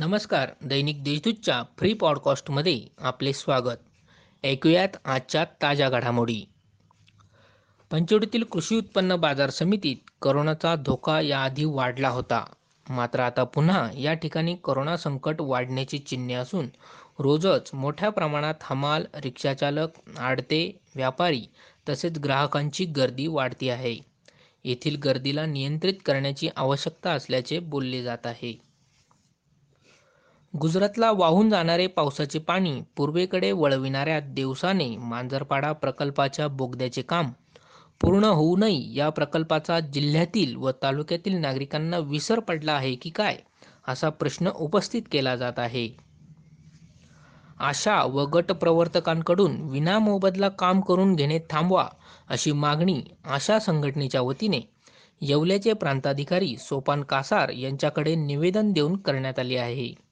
नमस्कार दैनिक देशदूतच्या फ्री पॉडकास्टमध्ये आपले स्वागत. ऐकूयात आजच्या ताज्या घडामोडी. पंचवटीतील कृषी उत्पन्न बाजार समितीत करोनाचा धोका याआधी वाढला होता. मात्र आता पुन्हा या ठिकाणी करोना संकट वाढण्याची चिन्हे असून रोजच मोठ्या प्रमाणात हमाल रिक्षाचालक आडते व्यापारी तसेच ग्राहकांची गर्दी वाढती आहे. येथील गर्दीला नियंत्रित करण्याची आवश्यकता असल्याचे बोलले जात आहे. गुजरातला वाहून जाणारे पावसाचे पाणी पूर्वेकडे वळविणाऱ्या देवसाने मांजरपाडा प्रकल्पाच्या बोगद्याचे काम पूर्ण होऊ नये या प्रकल्पाचा जिल्ह्यातील व तालुक्यातील नागरिकांना विसर पडला आहे की काय असा प्रश्न उपस्थित केला जात आहे. आशा व गट प्रवर्तकांकडून विनामोबदला काम करून घेणे थांबवा अशी मागणी आशा संघटनेच्या वतीने येवल्याचे प्रांताधिकारी सोपान कासार यांच्याकडे निवेदन देऊन करण्यात आले आहे.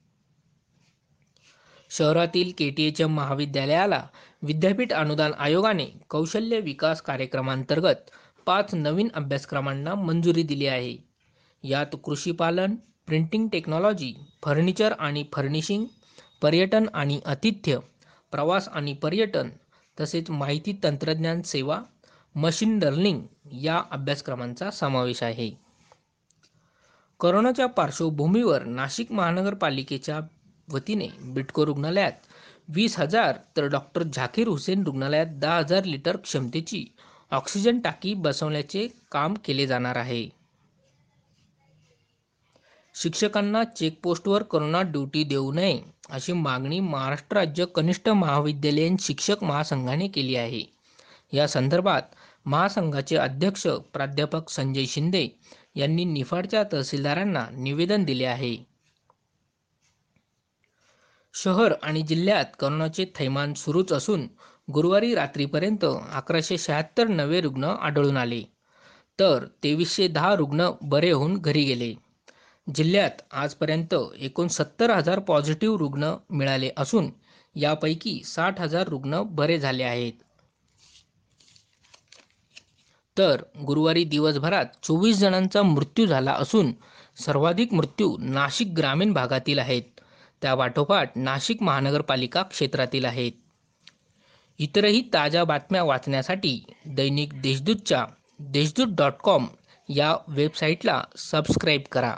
शहरातील के टी एच एम महाविद्यालयाला विद्यापीठ अनुदान आयोगाने कौशल्य विकास कार्यक्रमांतर्गत पाच नवीन अभ्यासक्रमांना मंजुरी दिली आहे. यात कृषीपालन प्रिंटिंग टेक्नॉलॉजी फर्निचर आणि फर्निशिंग पर्यटन आणि आतिथ्य प्रवास आणि पर्यटन तसेच माहिती तंत्रज्ञान सेवा मशीन लर्निंग या अभ्यासक्रमांचा समावेश आहे. करोनाच्या पार्श्वभूमीवर नाशिक महानगरपालिकेच्या वतीने बिटको रुग्णालयात वीस हजार तर डॉक्टर झाकीर हुसेन रुग्णालयात दहा हजार लिटर क्षमतेची ऑक्सिजन टाकी बसवण्याचे काम केले जाणार आहे. शिक्षकांना चेकपोस्टवर करोना ड्युटी देऊ नये अशी मागणी महाराष्ट्र राज्य कनिष्ठ महाविद्यालयीन शिक्षक महासंघाने केली आहे. या संदर्भात महासंघाचे अध्यक्ष प्राध्यापक संजय शिंदे यांनी निफाडच्या तहसीलदारांना निवेदन दिले आहे. शहर आणि जिल्ह्यात करोनाचे थैमान सुरूच असून गुरुवारी रात्रीपर्यंत अकराशे शहात्तर नवे रुग्ण आढळून आले. तर तेवीसशे दहा रुग्ण बरे होऊन घरी गेले. जिल्ह्यात आजपर्यंत एकोणसत्तर हजार पॉझिटिव्ह रुग्ण मिळाले असून यापैकी साठ हजार रुग्ण बरे झाले आहेत. तर गुरुवारी दिवसभरात चोवीस जणांचा मृत्यू झाला असून सर्वाधिक मृत्यू नाशिक ग्रामीण भागातील आहेत. त्यापाठोपाठ नाशिक महानगरपालिका क्षेत्रातील आहेत. इतरही ताज्या बातम्या वाचण्यासाठी दैनिक देशदूतच्या देशदूत डॉट कॉम या वेबसाईटला सबस्क्राईब करा.